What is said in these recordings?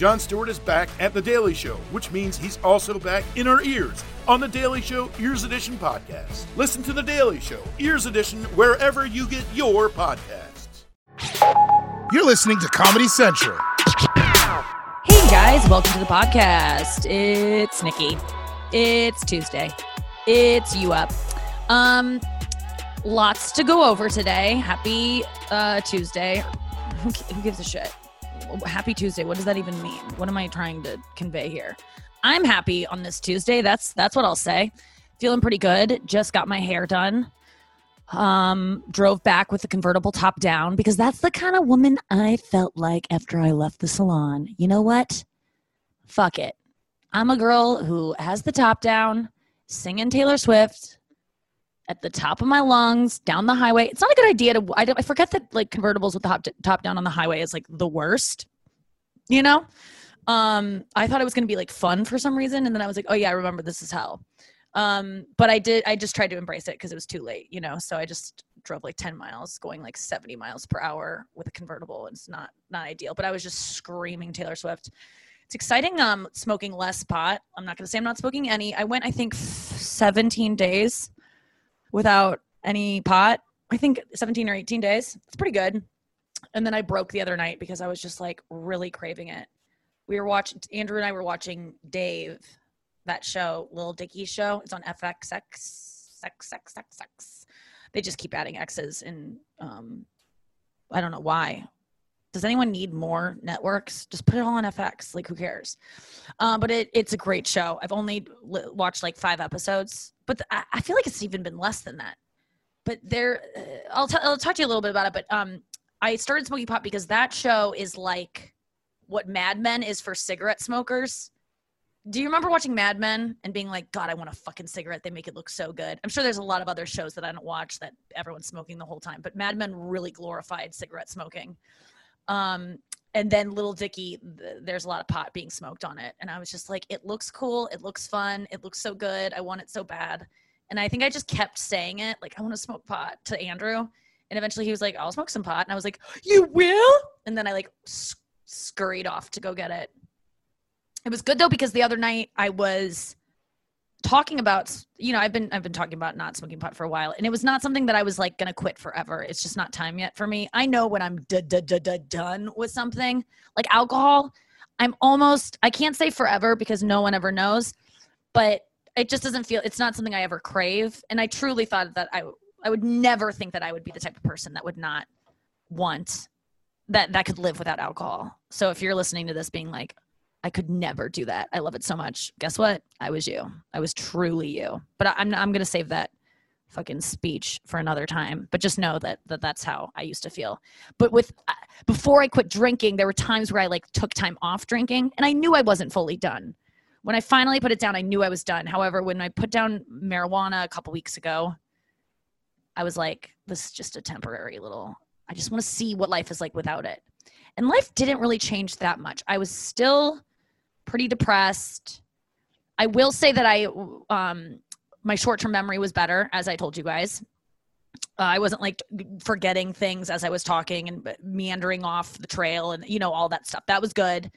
Jon Stewart is back at The Daily Show, which means he's also back in our ears on The Daily Show Ears Edition podcast. Listen to The Daily Show Ears Edition wherever you get your podcasts. You're listening to Comedy Central. Hey guys, welcome to the podcast. It's Nikki. It's Tuesday. It's you up. Um, lots to go over today. Happy uh, Tuesday. Who, who gives a shit? Happy Tuesday. What does that even mean? What am I trying to convey here? I'm happy on this Tuesday. That's that's what I'll say. Feeling pretty good. Just got my hair done. Um, drove back with the convertible top down because that's the kind of woman I felt like after I left the salon. You know what? Fuck it. I'm a girl who has the top down, singing Taylor Swift at the top of my lungs down the highway. It's not a good idea to. I, I forget that like convertibles with the top, top down on the highway is like the worst. You know, um, I thought it was going to be like fun for some reason, and then I was like, oh yeah, I remember this is hell. Um, but I did. I just tried to embrace it because it was too late. You know, so I just drove like 10 miles going like 70 miles per hour with a convertible it's not not ideal but i was just screaming taylor swift it's exciting um smoking less pot i'm not going to say i'm not smoking any i went i think 17 days without any pot i think 17 or 18 days it's pretty good and then i broke the other night because i was just like really craving it we were watching andrew and i were watching dave that show little dicky show it's on fxx xxxx they just keep adding X's and um, I don't know why. Does anyone need more networks? Just put it all on FX. Like, who cares? Um, but it, it's a great show. I've only watched like five episodes, but th- I, I feel like it's even been less than that. But there, uh, I'll, t- I'll talk to you a little bit about it. But um, I started smoking pot because that show is like what Mad Men is for cigarette smokers do you remember watching Mad Men and being like, God, I want a fucking cigarette? They make it look so good. I'm sure there's a lot of other shows that I don't watch that everyone's smoking the whole time, but Mad Men really glorified cigarette smoking. Um, and then Little Dicky, th- there's a lot of pot being smoked on it. And I was just like, it looks cool. It looks fun. It looks so good. I want it so bad. And I think I just kept saying it, like, I want to smoke pot to Andrew. And eventually he was like, I'll smoke some pot. And I was like, You will? And then I like scurried off to go get it it was good though because the other night I was talking about you know I've been I've been talking about not smoking pot for a while and it was not something that I was like to quit forever. It's just not time yet for me. I know when I'm d- d- d- d- done with something like alcohol, I'm almost I can't say forever because no one ever knows, but it just doesn't feel it's not something I ever crave and I truly thought that I I would never think that I would be the type of person that would not want that that could live without alcohol. So if you're listening to this being like I could never do that. I love it so much. Guess what? I was you. I was truly you. But I, am I'm gonna save that fucking speech for another time. But just know that, that that's how I used to feel. But with uh, before I quit drinking, there were times where I like took time off drinking, and I knew I wasn't fully done. When I finally put it down, I knew I was done. However, when I put down marijuana a couple weeks ago, I was like, this is just a temporary little. I just want to see what life is like without it. And life didn't really change that much. I was still pretty depressed. I will say that I, um, my short term memory was better, as I told you guys. Uh, I wasn't like forgetting things as I was talking and meandering off the trail and, you know, all that stuff. That was good.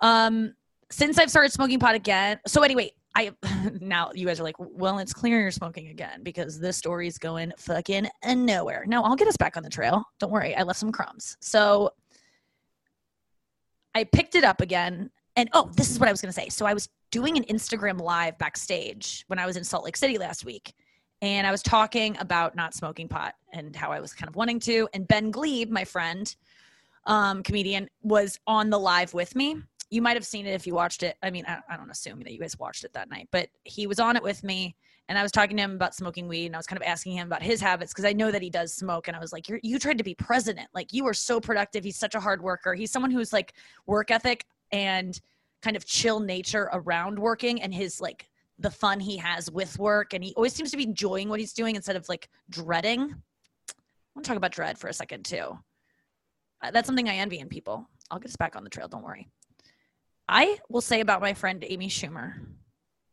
Um, since I've started smoking pot again. So, anyway, I now you guys are like, well, it's clear you're smoking again because this story is going fucking nowhere. No, I'll get us back on the trail. Don't worry, I left some crumbs. So I picked it up again and oh, this is what I was going to say. So I was doing an Instagram live backstage when I was in Salt Lake City last week. And I was talking about not smoking pot and how I was kind of wanting to. And Ben Gleib, my friend, um, comedian, was on the live with me. You might have seen it if you watched it. I mean, I, I don't assume that you guys watched it that night, but he was on it with me. And I was talking to him about smoking weed and I was kind of asking him about his habits because I know that he does smoke. And I was like, you you tried to be president. Like, you are so productive. He's such a hard worker. He's someone who's like work ethic and kind of chill nature around working and his like the fun he has with work. And he always seems to be enjoying what he's doing instead of like dreading. I want to talk about dread for a second too. Uh, that's something i envy in people. I'll get us back on the trail don't worry. I will say about my friend amy schumer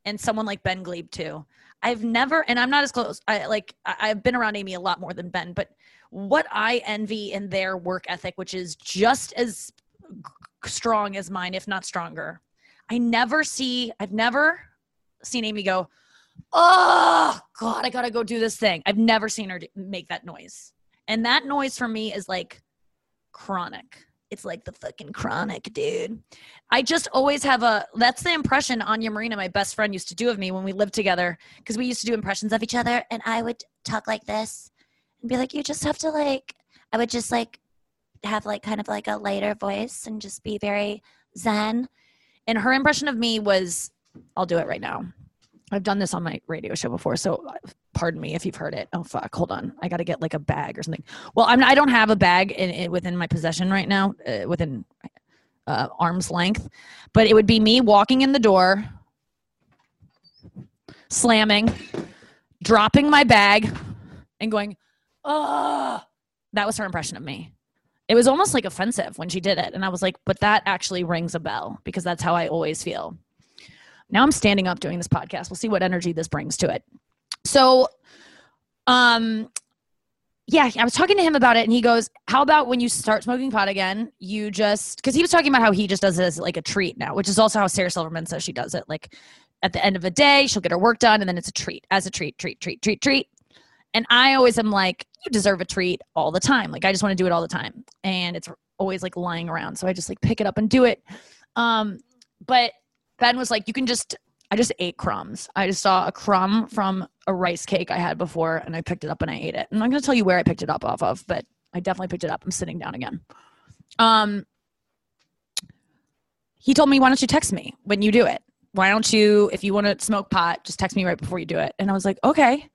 and someone like ben gleib too. I've never and i'm not as close i like i've been around amy a lot more than ben but what i envy in their work ethic which is just as strong as mine, if not stronger. I never see, I've never seen Amy go, oh God, I gotta go do this thing. I've never seen her make that noise. And that noise for me is like chronic. It's like the fucking chronic, dude. I just always have a that's the impression Anya Marina, my best friend, used to do of me when we lived together. Because we used to do impressions of each other, and I would talk like this and be like, You just have to like I would just like have like kind of like a lighter voice and just be very zen. And her impression of me was I'll do it right now. I've done this on my radio show before, so uh, pardon me if you've heard it. Oh fuck, hold on, I got to get like a bag or something. Well, I'm I don't have a bag in, in within my possession right now, uh, within uh, arm's length, but it would be me walking in the door, slamming, dropping my bag, and going, oh. That was her impression of me. It was almost like offensive when she did it, and I was like, but that actually rings a bell because that's how I always feel. Now I'm standing up doing this podcast. We'll see what energy this brings to it. So, um, yeah, I was talking to him about it, and he goes, "How about when you start smoking pot again, you just because he was talking about how he just does it as like a treat now, which is also how Sarah Silverman says she does it. Like at the end of a day, she'll get her work done, and then it's a treat, as a treat, treat, treat, treat, treat. And I always am like, you deserve a treat all the time. Like I just want to do it all the time, and it's always like lying around, so I just like pick it up and do it. Um, but Ben was like, you can just, I just ate crumbs. I just saw a crumb from a rice cake I had before and I picked it up and I ate it. And I'm going to tell you where I picked it up off of, but I definitely picked it up. I'm sitting down again. Um, he told me, why don't you text me when you do it? Why don't you, if you want to smoke pot, just text me right before you do it. And I was like, okay.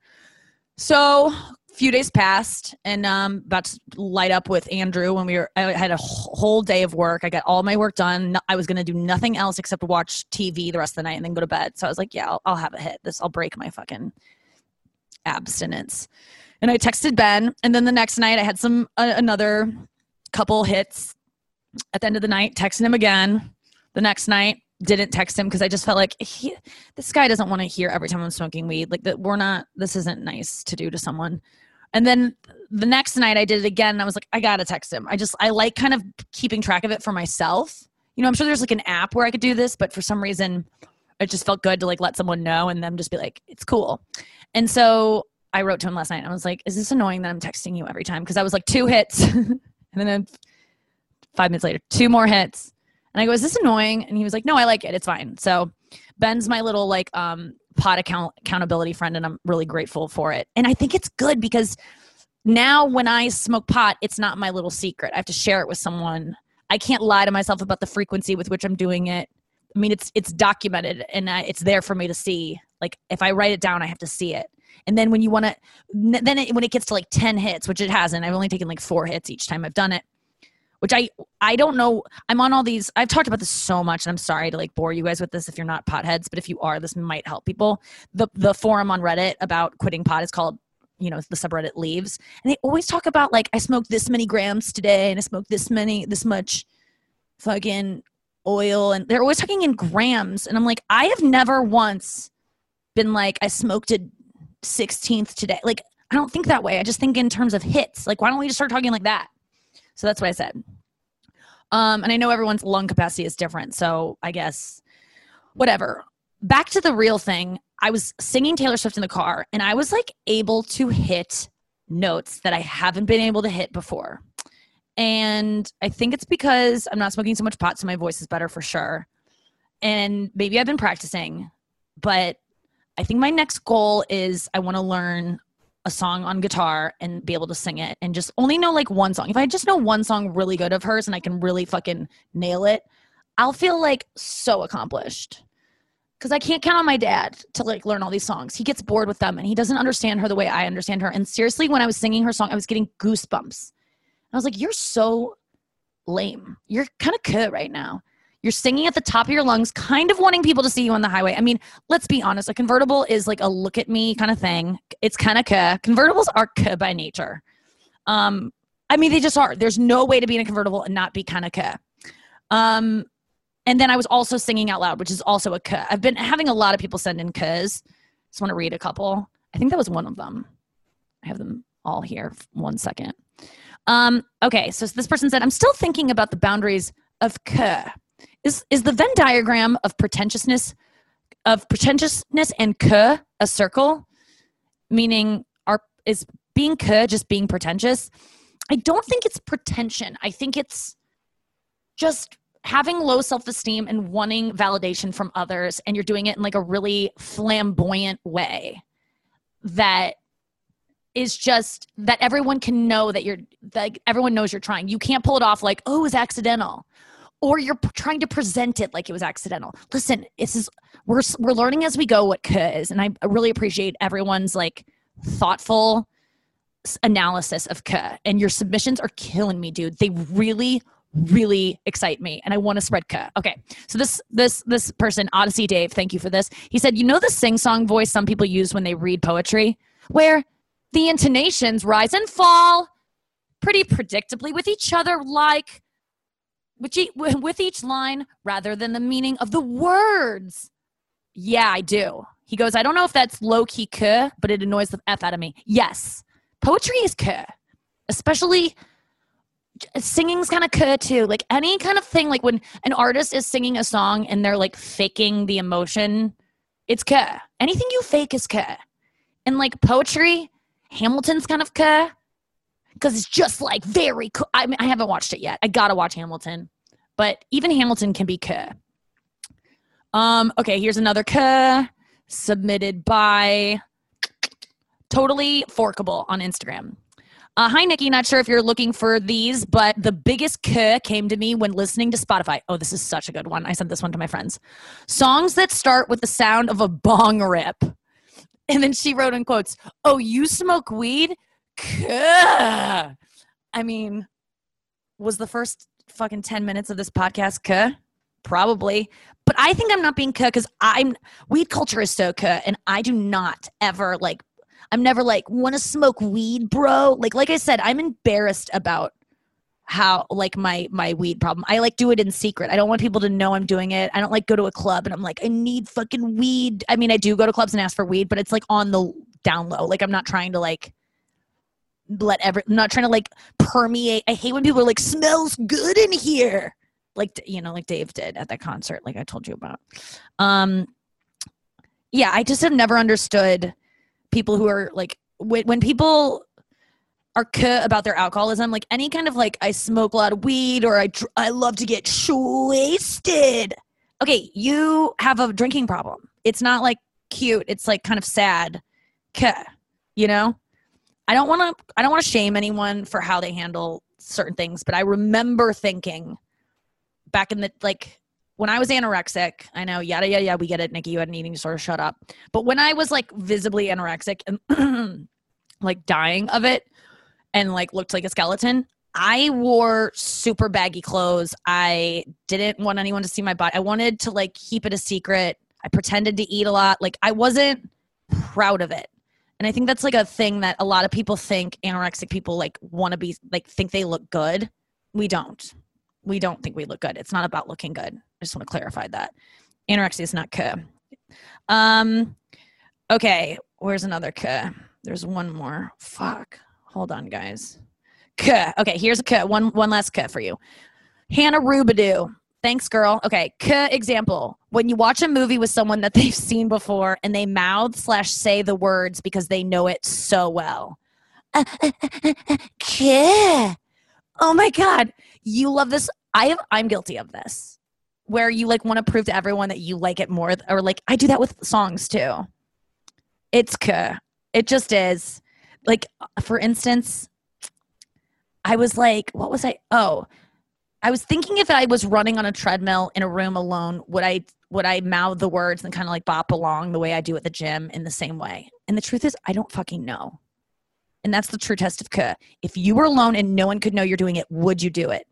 So a few days passed and um about to light up with andrew when we were i had a whole day of work. I got all my work done. I was going to do nothing else except watch tv the rest of the night and then go to bed. So i was like yeah i'll, I'll have a hit. This i'll break my fucking abstinence. And i texted ben and then the next night i had some uh, another couple hits. At the end of the night texting him again. The next night didn't text him because I just felt like he, this guy doesn't want to hear every time I'm smoking weed. Like that, we're not. This isn't nice to do to someone. And then the next night I did it again and I was like, I gotta text him. I just I like kind of keeping track of it for myself. You know, I'm sure there's like an app where I could do this, but for some reason it just felt good to like let someone know and them just be like, it's cool. And so I wrote to him last night. I was like, is this annoying that I'm texting you every time? Because I was like two hits and then uh, five minutes later, two more hits. And I go, is this annoying? And he was like, no, I like it. It's fine. So Ben's my little like um pot account accountability friend and I'm really grateful for it. And I think it's good because now when I smoke pot, it's not my little secret. I have to share it with someone. I can't lie to myself about the frequency with which I'm doing it. I mean, it's it's documented and it's there for me to see. Like if I write it down, I have to see it. And then when you want to, then it, when it gets to like ten hits, which it hasn't, I've only taken like four hits each time I've done it which I I don't know. I'm on all these. I've talked about this so much, and I'm sorry to like bore you guys with this if you're not potheads, but if you are, this might help people. The the forum on Reddit about quitting pot is called you know the subreddit leaves and they always talk about like i smoked this many grams today and i smoked this many this much fucking oil and they're always talking in grams and i'm like i have never once been like i smoked a 16th today like i don't think that way i just think in terms of hits like why don't we just start talking like that so that's what I said. Um, and I know everyone's lung capacity is different. So I guess whatever. Back to the real thing. I was singing Taylor Swift in the car and I was like able to hit notes that I haven't been able to hit before. And I think it's because I'm not smoking so much pot, so my voice is better for sure. And maybe I've been practicing, but I think my next goal is I want to learn a song on guitar and be able to sing it and just only know like one song. If I just know one song really good of hers and I can really fucking nail it, I'll feel like so accomplished. Cuz I can't count on my dad to like learn all these songs. He gets bored with them and he doesn't understand her the way I understand her. And seriously, when I was singing her song, I was getting goosebumps. I was like, "You're so lame. You're kind of good right now." You're singing at the top of your lungs, kind of wanting people to see you on the highway. I mean, let's be honest, a convertible is like a look at me kind of thing. It's kind of cuh. Convertibles are cuh by nature. Um, I mean, they just are. There's no way to be in a convertible and not be kind of cuh. Um, and then I was also singing out loud, which is also a cuh. I've been having a lot of people send in cuhs. Just want to read a couple. I think that was one of them. I have them all here. One second. Um, okay, so this person said, I'm still thinking about the boundaries of k is is the Venn diagram of pretentiousness of pretentiousness and k a circle, meaning are is being k just being pretentious? I don't think it's pretension. I think it's just having low self-esteem and wanting validation from others and you're doing it in like a really flamboyant way that is just that everyone can know that you're like everyone knows you're trying. You can't pull it off like, "Oh, it was accidental." Or you're p- trying to present it like it was accidental. Listen, this is we're we're learning as we go what K is, and I really appreciate everyone's like thoughtful analysis of K. And your submissions are killing me, dude. They really really excite me and i want to spread K. okay so this this this person odyssey dave thank you for this he said you know the sing song voice some people use when they read poetry where the intonations rise and fall pretty predictably with each other like with each, with each line rather than the meaning of the words. Yeah i do. He goes i don't know if that's low-key K, but it annoys the f out of me. Yes. Poetry is K, especially singing's kind of K too. Like any kind of thing like when an artist is singing a song and they're like faking the emotion it's K. anything you fake is K. and like poetry hamilton's kind of K because it's just like very i mean i haven't watched it yet i gotta watch hamilton but even hamilton can be K. um okay here's another K submitted by totally forkable on instagram uh, hi, Nikki. Not sure if you're looking for these, but the biggest K came to me when listening to Spotify. Oh, this is such a good one. I sent this one to my friends. Songs that start with the sound of a bong rip. And then she wrote in quotes, Oh, you smoke weed? K. I mean, was the first fucking 10 minutes of this podcast K? Probably. But I think I'm not being K because I'm weed culture is so K, and I do not ever like I'm never like, want to smoke weed, bro? Like, like I said, I'm embarrassed about how like my my weed problem. I like do it in secret. I don't want people to know I'm doing it. I don't like go to a club and I'm like, I need fucking weed. I mean, I do go to clubs and ask for weed, but it's like on the down low. Like I'm not trying to like let every I'm not trying to like permeate. I hate when people are like, smells good in here. Like you know, like Dave did at that concert, like I told you about. Um yeah, I just have never understood people who are like when, when people are k about their alcoholism like any kind of like i smoke a lot of weed or i i love to get wasted okay you have a drinking problem it's not like cute it's like kind of sad k you know i don't want to i don't want to shame anyone for how they handle certain things but i remember thinking back in the like when I was anorexic, I know, yada, yada, yada, we get it, Nikki, you had an eating disorder, shut up. But when I was like visibly anorexic and like dying of it and like looked like a skeleton, I wore super baggy clothes. I didn't want anyone to see my body. I wanted to like keep it a secret. I pretended to eat a lot. Like I wasn't proud of it. And I think that's like a thing that a lot of people think anorexic people like want to be like think they look good. We don't. We don't think we look good. It's not about looking good. I just want to clarify that. Anorexia is not K. Um, okay, where's another K? There's one more. Fuck. Hold on, guys. K. Okay, here's a K. One one last K for you. Hannah Rubadoo. Thanks, girl. Okay, K example. When you watch a movie with someone that they've seen before and they mouth slash say the words because they know it so well. K. Oh my god, you love this. I have. I'm guilty of this where you like want to prove to everyone that you like it more or like I do that with songs too. It's k. It just is. Like uh, for instance, I was like, what was I? Oh, I was thinking if I was running on a treadmill in a room alone, would I would I mouth the words and kind of like bop along the way I do at the gym in the same way? And the truth is, I don't fucking know. And that's the true test of k. If you were alone and no one could know you're doing it, would you do it?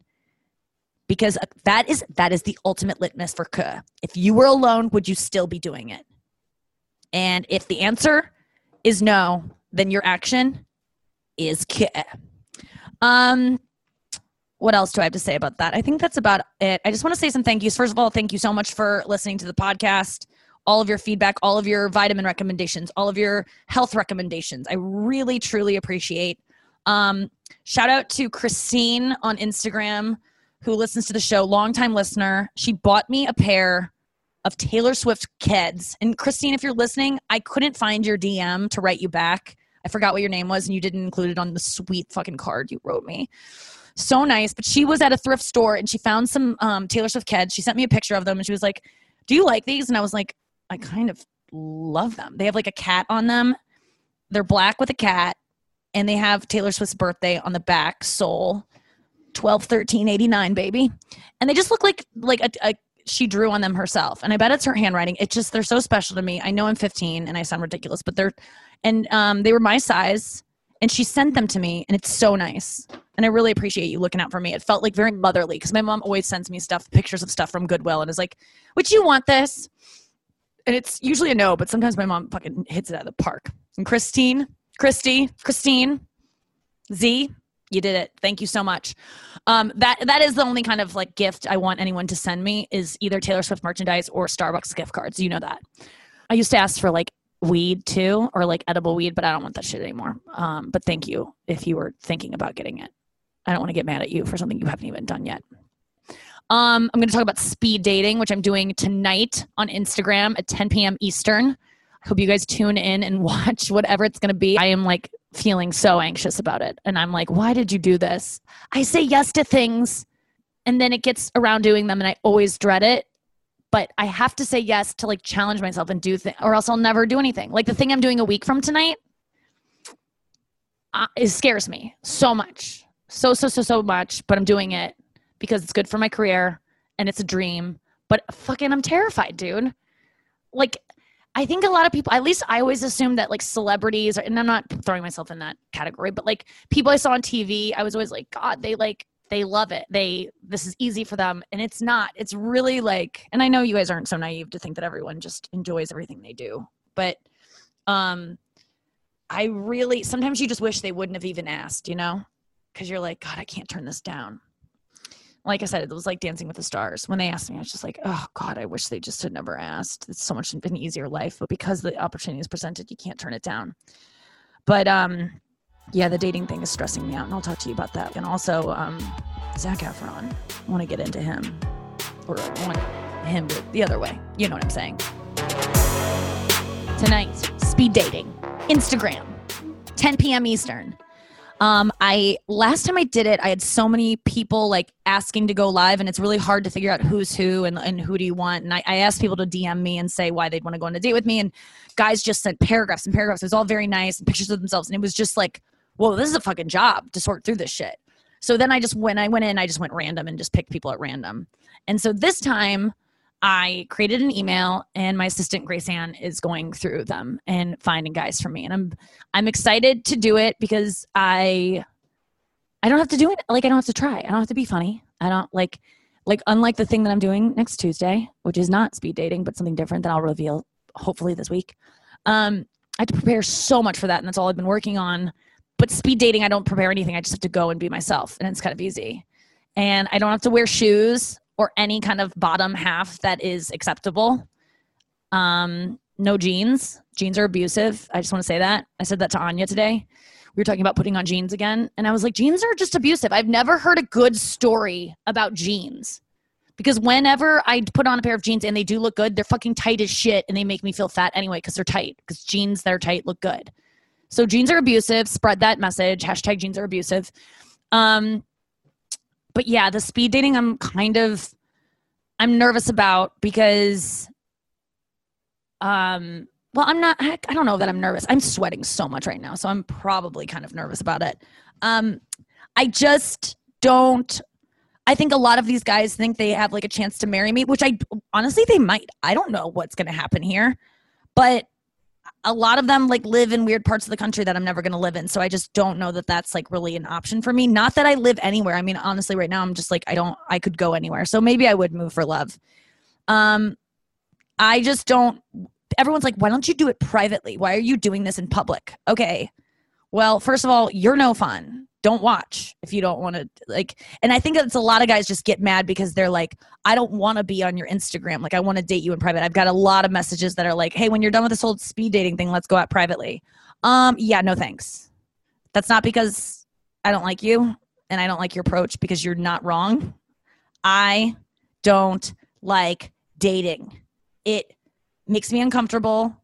because that is that is the ultimate litmus for k. If you were alone, would you still be doing it? And if the answer is no, then your action is k. Um, what else do I have to say about that? I think that's about it. I just want to say some thank yous. First of all, thank you so much for listening to the podcast, all of your feedback, all of your vitamin recommendations, all of your health recommendations. I really, truly appreciate. Um, shout out to Christine on Instagram who listens to the show, longtime listener. She bought me a pair of Taylor Swift Keds. And Christine, if you're listening, I couldn't find your DM to write you back. I forgot what your name was, and you didn't include it on the sweet fucking card you wrote me. So nice. But she was at a thrift store and she found some um, Taylor Swift Keds. She sent me a picture of them and she was like, Do you like these? And I was like, I kind of love them. They have like a cat on them. They're black with a cat, and they have Taylor Swift's birthday on the back sole. 12 13 89 baby and they just look like like a, a she drew on them herself and i bet it's her handwriting it's just they're so special to me i know i'm 15 and i sound ridiculous but they're and um, they were my size and she sent them to me and it's so nice and i really appreciate you looking out for me. It felt like very motherly because my mom always sends me stuff pictures of stuff from goodwill and is like would you want this? And it's usually a no but sometimes my mom fucking hits it out of the park. And christine christy christine z you did it. Thank you so much. Um, that that is the only kind of like gift i want anyone to send me is either taylor swift merchandise or starbucks gift cards. You know that. I used to ask for like weed too or like edible weed but i don't want that shit anymore. Um, but thank you if you were thinking about getting it i don't want to get mad at you for something you haven't even done yet um, i'm going to talk about speed dating which i'm doing tonight on instagram at 10 p.m eastern I hope you guys tune in and watch whatever it's going to be. I am like feeling so anxious about it. And I'm like, why did you do this? I say yes to things and then it gets around doing them and I always dread it. But I have to say yes to like challenge myself and do things or else I'll never do anything. Like the thing I'm doing a week from tonight uh, it scares me so much. So, so, so, so much. But I'm doing it because it's good for my career and it's a dream. But fucking, I'm terrified, dude. Like, I think a lot of people, at least I always assume that like celebrities, and I'm not throwing myself in that category, but like people I saw on TV, I was always like, God, they like, they love it. They, this is easy for them. And it's not. It's really like, and I know you guys aren't so naive to think that everyone just enjoys everything they do, but um, I really, sometimes you just wish they wouldn't have even asked, you know? Because you're like, God, I can't turn this down like I said, it was like Dancing with the Stars. When they asked me, I was just like, oh God, I wish they just had never asked. It's so much an easier life, but because the opportunity is presented, you can't turn it down. But um, yeah, the dating thing is stressing me out, and I'll talk to you about that. And also, um, Zac Efron, I want to get into him, or I want him the other way. You know what I'm saying? Tonight, speed dating, Instagram, 10 p.m. Eastern. Um, I last time I did it, I had so many people like asking to go live, and it's really hard to figure out who's who and, and who do you want. And I, I asked people to DM me and say why they'd want to go on a date with me, and guys just sent paragraphs and paragraphs. It was all very nice and pictures of themselves, and it was just like, whoa, this is a fucking job to sort through this shit. So then I just when I went in, I just went random and just picked people at random. And so this time I created an email and my assistant Grace Ann is going through them and finding guys for me. And I'm I'm excited to do it because I I don't have to do it like I don't have to try. I don't have to be funny. I don't like like unlike the thing that I'm doing next Tuesday, which is not speed dating, but something different that I'll reveal hopefully this week. Um, I had to prepare so much for that, and that's all I've been working on. But speed dating, I don't prepare anything. I just have to go and be myself, and it's kind of easy. And I don't have to wear shoes or any kind of bottom half that is acceptable. Um, no jeans. Jeans are abusive. I just want to say that. I said that to Anya today. We were talking about putting on jeans again. And I was like, jeans are just abusive. I've never heard a good story about jeans. Because whenever I put on a pair of jeans and they do look good, they're fucking tight as shit and they make me feel fat anyway because they're tight. Because jeans that are tight look good. So jeans are abusive. Spread that message. Hashtag jeans are abusive. Um, but yeah, the speed dating I'm kind of I'm nervous about because um well, I'm not I, I don't know that I'm nervous. I'm sweating so much right now, so I'm probably kind of nervous about it. Um I just don't I think a lot of these guys think they have like a chance to marry me, which I honestly they might. I don't know what's going to happen here. But a lot of them like live in weird parts of the country that I'm never going to live in. So I just don't know that that's like really an option for me. Not that I live anywhere. I mean, honestly, right now I'm just like I don't. I could go anywhere. So maybe I would move for love. Um, I just don't. Everyone's like, why don't you do it privately? Why are you doing this in public? Okay. Well, first of all, you're no fun don't watch if you don't want to like and i think it's a lot of guys just get mad because they're like i don't want to be on your instagram like i want to date you in private i've got a lot of messages that are like hey when you're done with this whole speed dating thing let's go out privately um yeah no thanks that's not because i don't like you and i don't like your approach because you're not wrong I don't like dating. It makes me uncomfortable.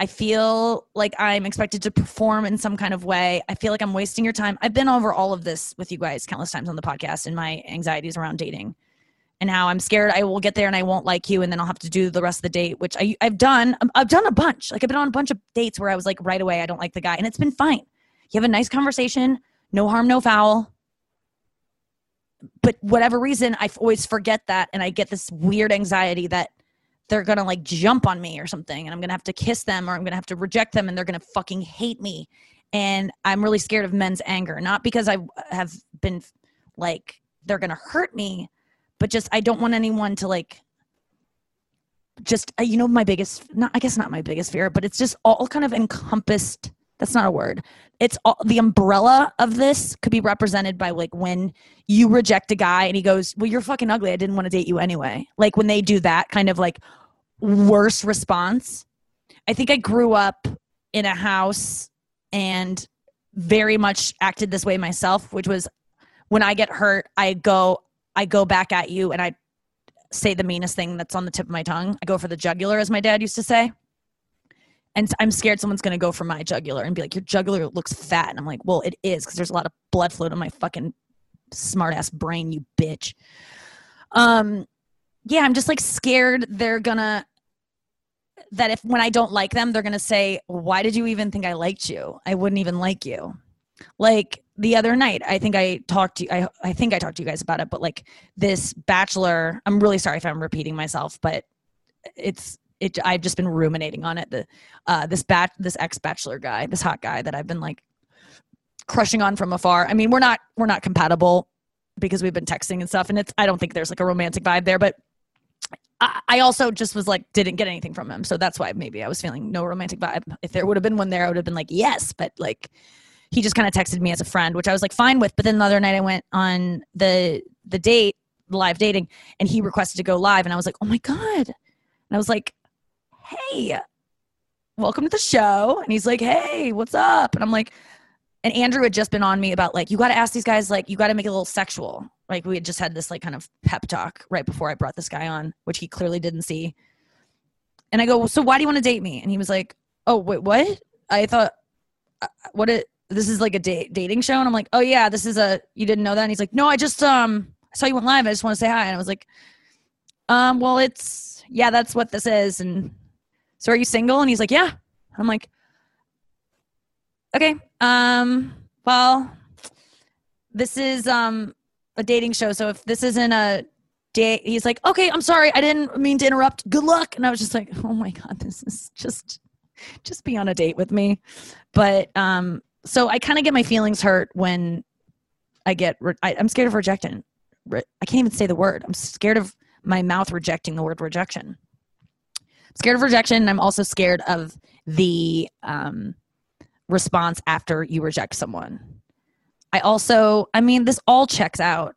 I feel like I'm expected to perform in some kind of way. I feel like I'm wasting your time. I've been over all of this with you guys countless times on the podcast and my anxieties around dating and how I'm scared I will get there and I won't like you and then I'll have to do the rest of the date, which I, I've done. Um, I've done a bunch. Like I've been on a bunch of dates where I was like right away, I don't like the guy and it's been fine. You have a nice conversation, no harm, no foul. But whatever reason, I always forget that and I get this weird anxiety that they're gonna like jump on me or something and i'm gonna have to kiss them or i'm gonna have to reject them and they're gonna fucking hate me. And i'm really scared of men's anger not because i have been like they're gonna hurt me but just i don't want anyone to like just uh, you know my biggest not i guess not my biggest fear but it's just all kind of encompassed that's not a word. It's all the umbrella of this could be represented by like when you reject a guy and he goes well you're fucking ugly. I didn't want to date you anyway. Like when they do that kind of like worst response. I think I grew up in a house and very much acted this way myself, which was when I get hurt, I go I go back at you and I say the meanest thing that's on the tip of my tongue. I go for the jugular as my dad used to say. And I'm scared someone's going to go for my jugular and be like your jugular looks fat and I'm like, "Well, it is cuz there's a lot of blood flow to my fucking smart ass brain, you bitch." Um yeah, I'm just like scared they're to that if when I don't like them, they're going to say, Why did you even think I liked you? I wouldn't even like you. Like the other night, I think I talked to you, I, I think I talked to you guys about it, but like this bachelor, I'm really sorry if I'm repeating myself, but it's, it, I've just been ruminating on it. The, uh, this bat, this ex bachelor guy, this hot guy that I've been like crushing on from afar. I mean, we're not, we're not compatible because we've been texting and stuff. And it's, I don't think there's like a romantic vibe there, but I also just was like, didn't get anything from him. So that's why maybe I was feeling no romantic vibe. If there would have been one there, I would have been like, yes. But like, he just kind of texted me as a friend, which I was like fine with. But then the other night I went on the the date, live dating, and he requested to go live, and I was like, oh my god. And I was like, hey, welcome to the show. And he's like, hey, what's up? And I'm like, and Andrew had just been on me about like, you got to ask these guys, like, you got to make it a little sexual. Like, we had just had this like kind of pep talk right before I brought this guy on, which he clearly didn't see. And I go, well, so why do you want to date me? And he was like, oh, wait, what? I thought, uh, what it, this is like a date, dating show. And I'm like, oh yeah, this is a, you didn't know that? And he's like, no, I just, um, I saw you went live. I just want to say hi. And I was like, um, well, it's, yeah, that's what this is. And so are you single? And he's like, yeah. I'm like, okay. Um, well, this is um a dating show. So if this isn't a date, he's like, okay, I'm sorry, I didn't mean to interrupt. Good luck. And I was just like, oh my god, this is just just be on a date with me. But um, so I kind of get my feelings hurt when I get. Re- I, I'm scared of rejection. Re- I can't even say the word. I'm scared of my mouth rejecting the word rejection. I'm scared of rejection. I'm also scared of the um, response after you reject someone. I also, I mean, this all checks out.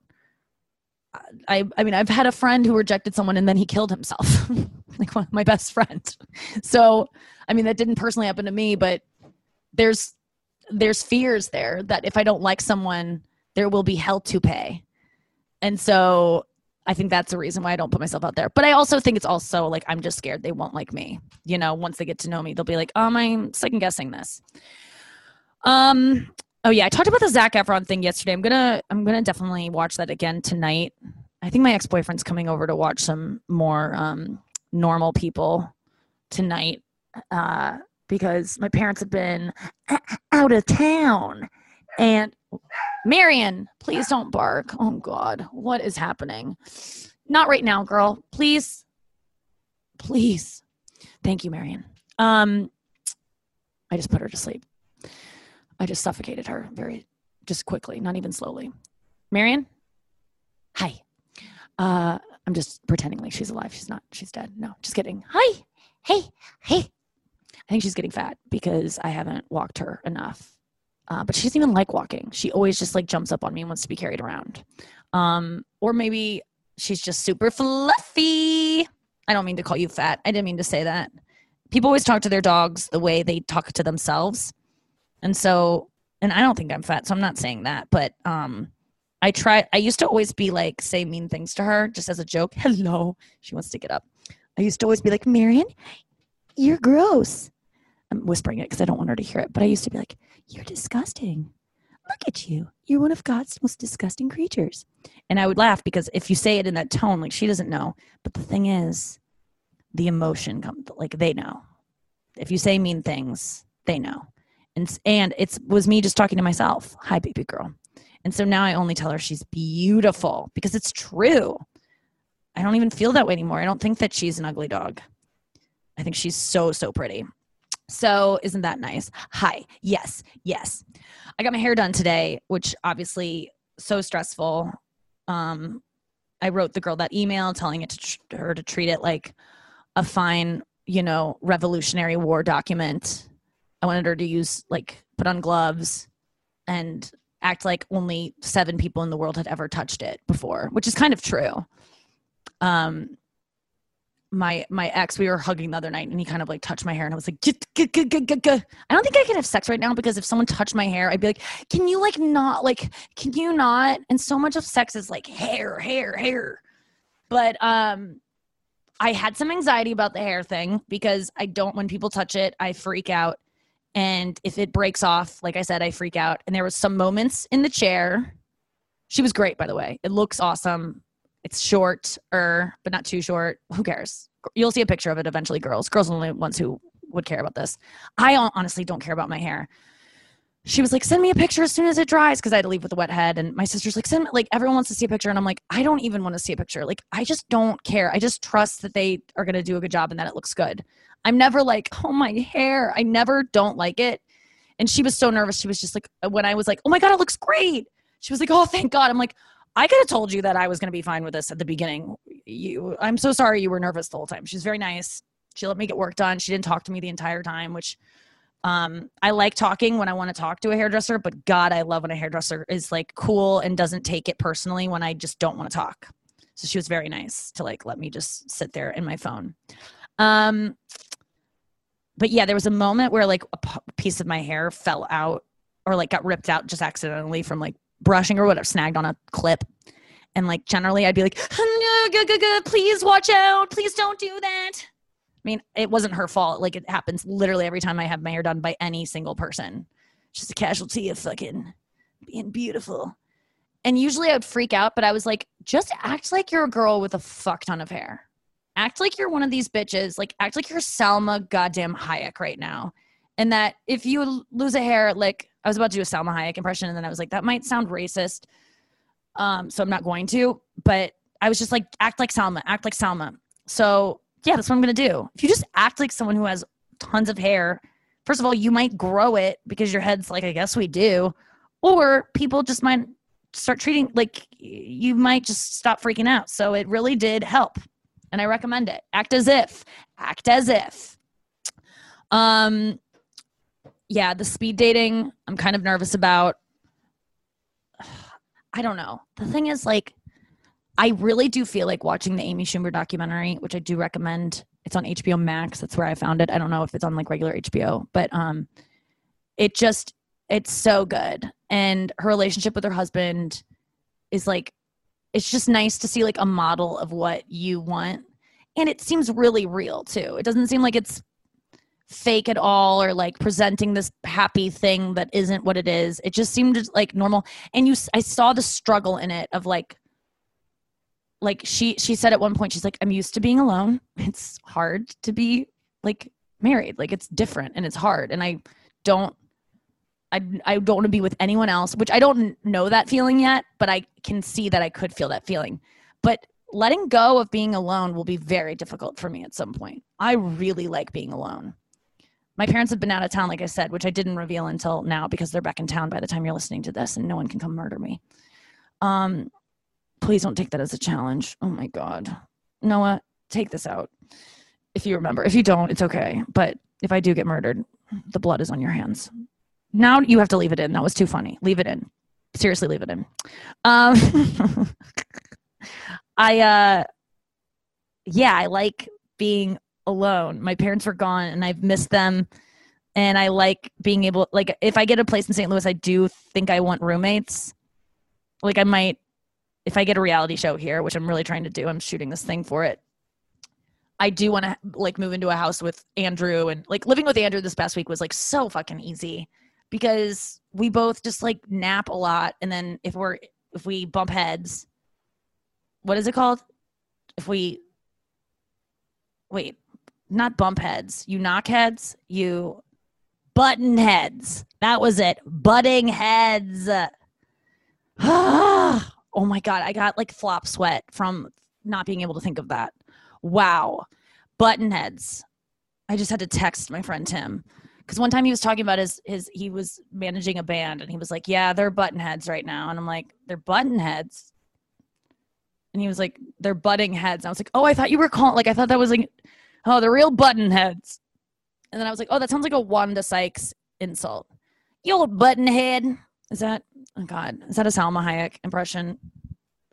I, I mean, I've had a friend who rejected someone and then he killed himself, like one, my best friend. So, I mean, that didn't personally happen to me, but there's there's fears there that if I don't like someone, there will be hell to pay, and so I think that's the reason why I don't put myself out there. But I also think it's also like I'm just scared they won't like me. You know, once they get to know me, they'll be like, "Um, I'm second guessing this." Um. Oh yeah, I talked about the Zac Efron thing yesterday. I'm gonna I'm gonna definitely watch that again tonight. I think my ex boyfriend's coming over to watch some more um, normal people tonight uh, because my parents have been out of town. And Marion, please don't bark. Oh God, what is happening? Not right now, girl. Please, please. Thank you, Marion. Um, I just put her to sleep. I just suffocated her very, just quickly, not even slowly. Marion, hi. Uh, I'm just pretending like she's alive. She's not. She's dead. No, just kidding. Hi. Hey. Hey. I think she's getting fat because I haven't walked her enough. Uh, but she doesn't even like walking. She always just like jumps up on me and wants to be carried around. Um, or maybe she's just super fluffy. I don't mean to call you fat. I didn't mean to say that. People always talk to their dogs the way they talk to themselves. And so, and I don't think I'm fat, so I'm not saying that, but um, I try. I used to always be like say mean things to her just as a joke. Hello, she wants to get up. I used to always be like, Marion, you're gross. I'm whispering it because I don't want her to hear it. But I used to be like, you're disgusting. Look at you. You're one of God's most disgusting creatures. And I would laugh because if you say it in that tone, like she doesn't know. But the thing is, the emotion comes like they know. If you say mean things, they know. And and it was me just talking to myself. Hi, baby girl. And so now I only tell her she's beautiful because it's true. I don't even feel that way anymore. I don't think that she's an ugly dog. I think she's so, so pretty. So, isn't that nice? Hi. Yes. Yes. I got my hair done today, which obviously so stressful. Um I wrote the girl that email telling it to tr- her to treat it like a fine, you know, revolutionary war document. I wanted her to use like put on gloves and act like only seven people in the world had ever touched it before, which is kind of true. Um, my my ex, we were hugging the other night, and he kind of like touched my hair, and I was like. I don't think I could have sex right now because if someone touched my hair, I'd be like, can you like not like, can you not? And so much of sex is like hair, hair, hair. But um, I had some anxiety about the hair thing because I don't when people touch it, I freak out and if it breaks off like i said i freak out. And there was some moments in the chair. She was great by the way. It looks awesome. It's short er but not too short. Who cares? You'll see a picture of it eventually girls. Girls are the only ones who would care about this. I honestly don't care about my hair she was like send me a picture as soon as it dries because i had to leave with a wet head and my sister's like send me, like everyone wants to see a picture and i'm like i don't even want to see a picture like i just don't care i just trust that they are going to do a good job and that it looks good I'm never like, oh, my hair. I never don't like it. And she was so nervous. She was just like, uh, when I was like, oh my God, it looks great. She was like, oh, thank God. I'm like, I could have told you that I was going to be fine with this at the beginning. You, I'm so sorry you were nervous the whole time. She's very nice. She let me get work done. She didn't talk to me the entire time, which um, I like talking when I want to talk to a hairdresser, but God, I love when a hairdresser is like cool and doesn't take it personally when I just don't want to talk. So she was very nice to like let me just sit there in my phone. Um, but yeah, there was a moment where like a p- piece of my hair fell out or like got ripped out just accidentally from like brushing or whatever, snagged on a clip. And like generally, I'd be like, no, please watch out. Please don't do that. I mean, it wasn't her fault. Like it happens literally every time I have my hair done by any single person. Just a casualty of fucking being beautiful. And usually I would freak out, but I was like, just act like you're a girl with a fuck ton of hair act like you're one of these bitches. Like act like you're Salma goddamn Hayek right now. And that if you lose a hair, like I was about to do a Salma Hayek impression, and then I was like, that might sound racist. Um, so I'm not going to. But I was just like, act like Salma, act like Salma. So yeah, that's what I'm gonna do. If you just act like someone who has tons of hair, first of all, you might grow it because your head's like, I guess we do, or people just might start treating like you might just stop freaking out. So it really did help and I recommend it. Act as if. Act as if. Um yeah, the speed dating I'm kind of nervous about. I don't know. The thing is like I really do feel like watching the Amy Schumer documentary, which I do recommend. It's on HBO Max. That's where I found it. I don't know if it's on like regular HBO, but um it just it's so good. And her relationship with her husband is like it's just nice to see like a model of what you want and it seems really real too it doesn't seem like it's fake at all or like presenting this happy thing that isn't what it is it just seemed like normal and you i saw the struggle in it of like like she she said at one point she's like i'm used to being alone it's hard to be like married like it's different and it's hard and i don't I, I don't want to be with anyone else, which I don't know that feeling yet, but I can see that I could feel that feeling. But letting go of being alone will be very difficult for me at some point. I really like being alone. My parents have been out of town, like I said, which I didn't reveal until now because they're back in town by the time you're listening to this and no one can come murder me. Um, please don't take that as a challenge. Oh my God. Noah, take this out. If you remember. If you don't, it's okay. But if I do get murdered, the blood is on your hands. Now you have to leave it in. That was too funny. Leave it in. Seriously, leave it in. Um, I, uh, yeah, I like being alone. My parents were gone and I've missed them. And I like being able, like, if I get a place in St. Louis, I do think I want roommates. like I might if I get a reality show here, which I'm really trying to do. I'm shooting this thing for it. I do want to like move into a house with Andrew and like living with Andrew this past week was like so fucking easy because we both just like nap a lot and then if we're if we bump heads what is it called? If we wait, not bump heads, you knock heads, you button heads. That was it. Butting heads. Ah. Oh my god, I got like flop sweat from not being able to think of that. Wow. Button heads. I just had to text my friend Tim because one time he was talking about his his he was managing a band and he was like, "Yeah, they're button heads right now," and I'm like, "They're button heads," and he was like, "They're butting heads." And I was like, "Oh, I thought you were calling like I thought that was like, oh, the real button heads," and then I was like, "Oh, that sounds like a Wanda Sykes insult." You old button head. Is that oh god? Is that a Salma Hayek impression?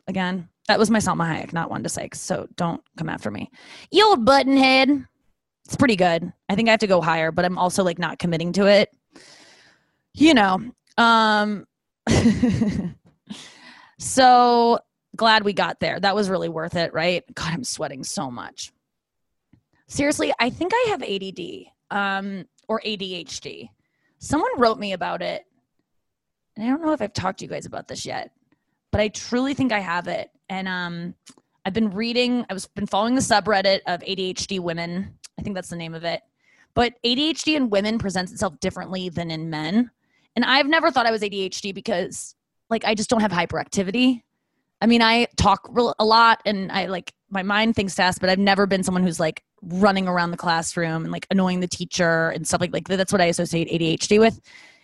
Again, that was my Salma Hayek, not Wanda Sykes. So don't come after me. You old buttonhead. It's pretty good. I think I have to go higher, but I'm also like not committing to it. You know. Um so glad we got there. That was really worth it, right? God, I'm sweating so much. Seriously, I think I have ADD um, or ADHD. Someone wrote me about it. And I don't know if I've talked to you guys about this yet, but I truly think I have it. And um, I've been reading, I've been following the subreddit of ADHD women. I think that's the name of it. But ADHD in women presents itself differently than in men. And I've never thought I was ADHD because, like, I just don't have hyperactivity. I mean, I talk a lot and I like my mind thinks fast, but I've never been someone who's like running around the classroom and like annoying the teacher and stuff like like that's what I associate ADHD with.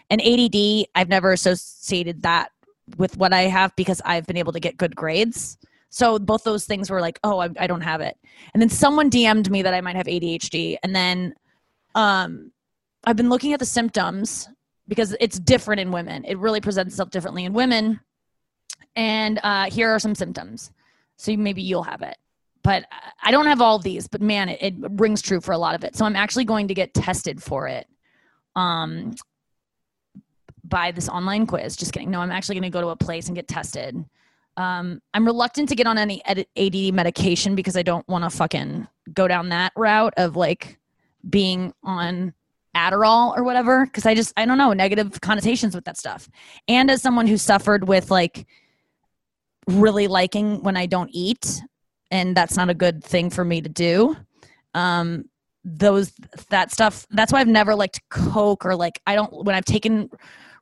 And ADD, I've never associated that with what I have because I've been able to get good grades. So both those things were like, oh, I, I don't have it. And then someone DM'd me that I might have ADHD, and then um, I've been looking at the symptoms because it's different in women. It really presents itself differently in women and uh, here are some symptoms. So maybe you'll have it. But I don't have all these, but man, it, it rings true for a lot of it. So I'm actually going to get tested for it um, by this online quiz. Just kidding. No, I'm actually going to go to a place and get tested. Um, I'm reluctant to get on any ADD medication because I don't want to fucking go down that route of like being on Adderall or whatever. Cause I just, I don't know, negative connotations with that stuff. And as someone who suffered with like really liking when I don't eat, and that's not a good thing for me to do. Um, those that stuff. That's why I've never liked Coke or like I don't when I've taken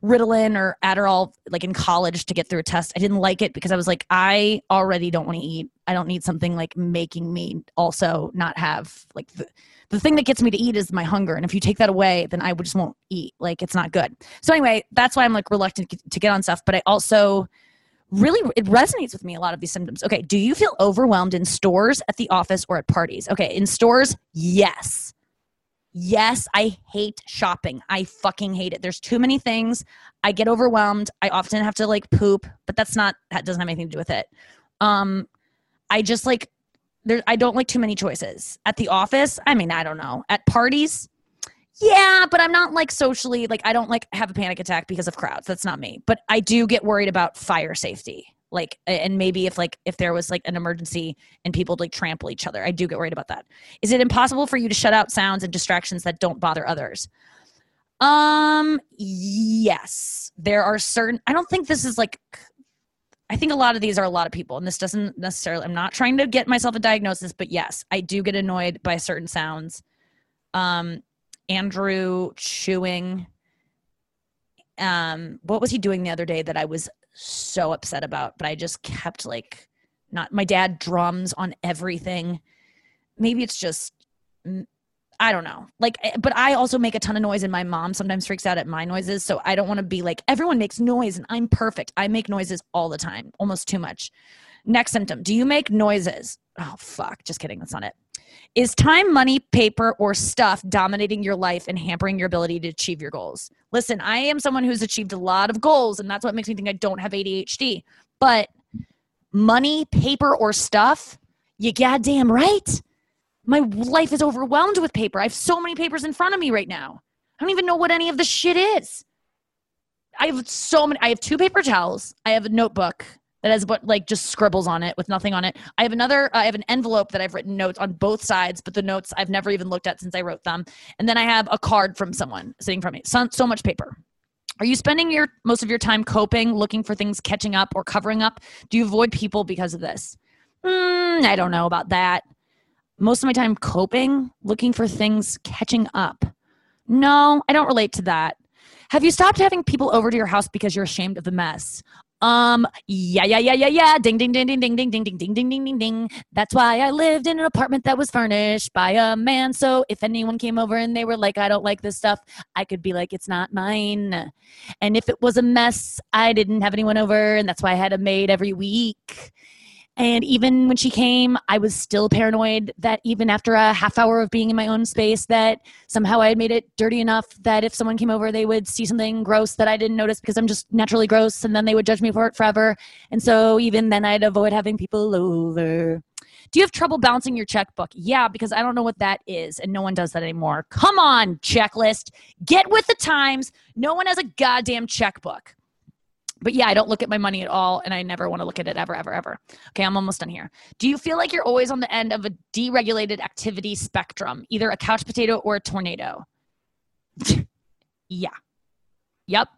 Ritalin or Adderall like in college to get through a test. I didn't like it because I was like, I already don't want to eat. I don't need something like making me also not have like the, the thing that gets me to eat is my hunger. And if you take that away, then I just won't eat. Like it's not good. So anyway, that's why I'm like reluctant to get on stuff. But I also really it resonates with me a lot of these symptoms okay do you feel overwhelmed in stores at the office or at parties okay in stores yes yes i hate shopping. I fucking hate it. There's too many things. I get overwhelmed. I often have to like poop but that's not that doesn't have anything to do with it. Um i just like there i don't like too many choices. At the office i mean i don't know. At parties yeah, but I'm not like socially like I don't like have a panic attack because of crowds. That's not me. But I do get worried about fire safety. Like and maybe if like if there was like an emergency and people like trample each other. I do get worried about that. Is it impossible for you to shut out sounds and distractions that don't bother others? Um yes. There are certain I don't think this is like I think a lot of these are a lot of people, and this doesn't necessarily, I'm not trying to get myself a diagnosis, but yes, I do get annoyed by certain sounds. Um, Andrew chewing. Um, what was he doing the other day that I was so upset about? But I just kept like not. My dad drums on everything. Maybe it's just mm, I don't know. Like, eh, but I also make a ton of noise, and my mom sometimes freaks out at my noises. So I don't want to be like, everyone makes noise and I'm perfect. I make noises all the time, almost too much. Next symptom Do you make noises? Oh, fuck. Just kidding. That's not it. Is time, money, paper, or stuff dominating your life and hampering your ability to achieve your goals? Listen, I am someone who's achieved a lot of goals, and that's what makes me think I don't have ADHD. But money, paper, or stuff, you goddamn right. My life is overwhelmed with paper. I have so many papers in front of me right now. I don't even know what any of the shit is. I have so many. I have two paper towels. I have a notebook that has what like just scribbles on it with nothing on it. I have another. Uh, I have an envelope that I've written notes on both sides, but the notes I've never even looked at since I wrote them. And then I have a card from someone sitting from me. So, so much paper. Are you spending your most of your time coping, looking for things catching up or covering up? Do you avoid people because of this? Mm, I don't know about that. Most of my time coping, looking for things catching up. No, I don't relate to that. Have you stopped having people over to your house because you're ashamed of the mess? Um, yeah, yeah, yeah, yeah, yeah. Ding, ding, ding, ding, ding, ding, ding, ding, ding, ding, ding, ding, ding. That's why I lived in an apartment that was furnished by a man. So if anyone came over and they were like, I don't like this stuff, I could be like, it's not mine. And if it was a mess, I didn't have anyone over, and that's why I had a maid every week. And even when she came, I was still paranoid that even after a half hour of being in my own space, that somehow I had made it dirty enough that if someone came over, they would see something gross that I didn't notice because I'm just naturally gross, and then they would judge me for it forever. And so even then, I'd avoid having people over. Do you have trouble balancing your checkbook? Yeah, because I don't know what that is, and no one does that anymore. Come on, checklist. Get with the times. No one has a goddamn checkbook but yeah, I don't look at my money at all, and I never want to look at it ever, ever, ever. Okay, I'm almost done here. Do you feel like you're always on the end of a deregulated activity spectrum, either a couch potato or a tornado? yeah. Yep.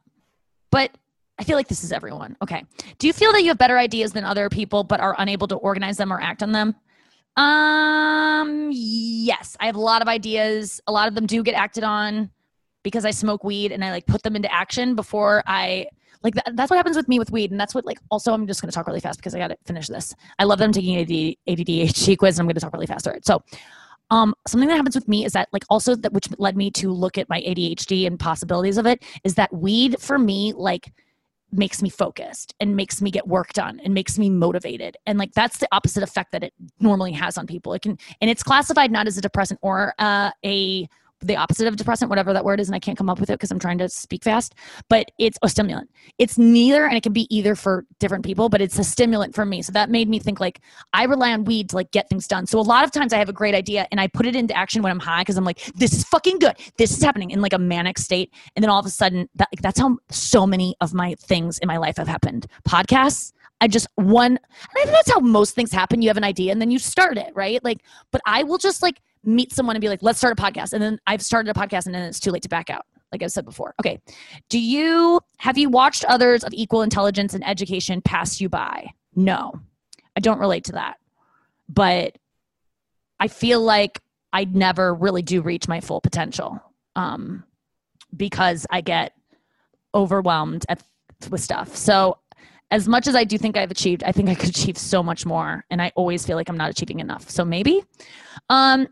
But I feel like this is everyone. Okay. Do you feel that you have better ideas than other people, but are unable to organize them or act on them? Um, yes, I have a lot of ideas. A lot of them do get acted on because I smoke weed and I like put them into action before I like that, that's what happens with me with weed and that's what like also i'm just going to talk really fast because i got to finish this. I love them taking ADD, ADHD quiz and i'm going to talk really fast all right so um, something that happens with me is that like also that which led me to look at my ADHD and possibilities of it is that weed for me like makes me focused and makes me get work done and makes me motivated. And like that's the opposite effect that it normally has on people. It can and it's classified not as a depressant or uh, a the opposite of depressant, whatever that word is, and I can't come up with it because I'm trying to speak fast. But it's a stimulant. It's neither, and it can be either for different people, but it's a stimulant for me. So that made me think like I rely on weed to like get things done. So a lot of times I have a great idea and I put it into action when I'm high because I'm like, this is fucking good. This is happening in like a manic state. And then all of a sudden that like that's how so many of my things in my life have happened. Podcasts, I just one, I think that's how most things happen. You have an idea and then you start it, right? Like, but I will just like meet someone and be like, let's start a podcast. And then I've started a podcast and then it's too late to back out. Like I've said before. Okay. Do you have you watched others of equal intelligence and education pass you by? No. I don't relate to that. But I feel like I never really do reach my full potential. Um, because I get overwhelmed at, with stuff. So as much as I do think I've achieved, I think I could achieve so much more. And I always feel like I'm not achieving enough. So maybe. Um,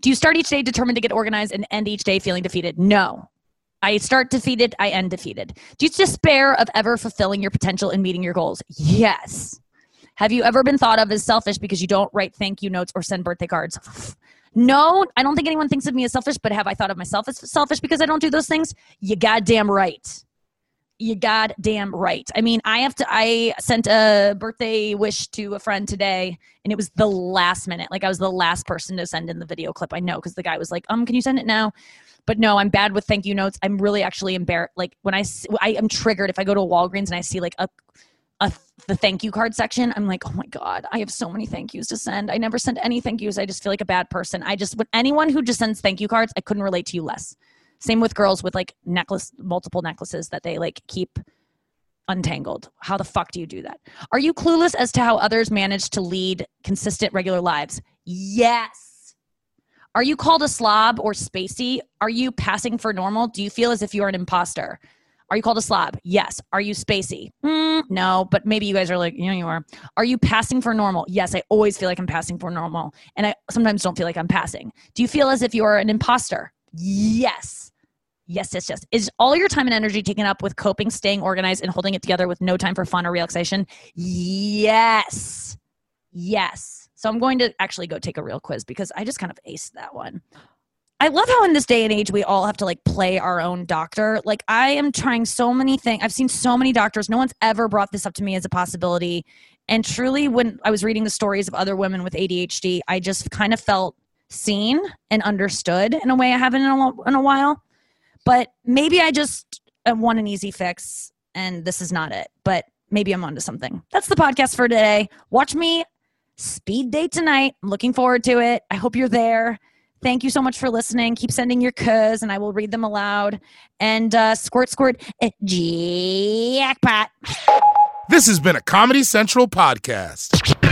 do you start each day determined to get organized and end each day feeling defeated? No. I start defeated, I end defeated. Do you despair of ever fulfilling your potential and meeting your goals? Yes. Have you ever been thought of as selfish because you don't write thank you notes or send birthday cards? No, I don't think anyone thinks of me as selfish, but have I thought of myself as selfish because I don't do those things? You goddamn right you goddamn right. I mean, I have to. I sent a birthday wish to a friend today, and it was the last minute. Like I was the last person to send in the video clip. I know because the guy was like, "Um, can you send it now?" But no, I'm bad with thank you notes. I'm really actually embarrassed. Like when I I am triggered if I go to Walgreens and I see like a a the thank you card section. I'm like, oh my god, I have so many thank yous to send. I never send any thank yous. I just feel like a bad person. I just with anyone who just sends thank you cards, I couldn't relate to you less. Same with girls with like necklace, multiple necklaces that they like keep untangled. How the fuck do you do that? Are you clueless as to how others manage to lead consistent, regular lives? Yes. Are you called a slob or spacey? Are you passing for normal? Do you feel as if you're an imposter? Are you called a slob? Yes. Are you spacey? Mm, no, but maybe you guys are like, you know, you are. Are you passing for normal? Yes, I always feel like I'm passing for normal. And I sometimes don't feel like I'm passing. Do you feel as if you're an imposter? Yes. Yes, yes, yes. Is all your time and energy taken up with coping, staying organized, and holding it together with no time for fun or relaxation? Yes. Yes. So I'm going to actually go take a real quiz because I just kind of aced that one. I love how in this day and age we all have to like play our own doctor. Like I am trying so many things. I've seen so many doctors. No one's ever brought this up to me as a possibility. And truly when I was reading the stories of other women with ADHD, I just kind of felt seen and understood in a way I haven't in a, in a while. But maybe I just uh, want an easy fix, and this is not it. But maybe I'm onto something. That's the podcast for today. Watch me speed date tonight. I'm looking forward to it. I hope you're there. Thank you so much for listening. Keep sending your cuz, and I will read them aloud. And uh, squirt, squirt, jackpot. This has been a Comedy Central podcast.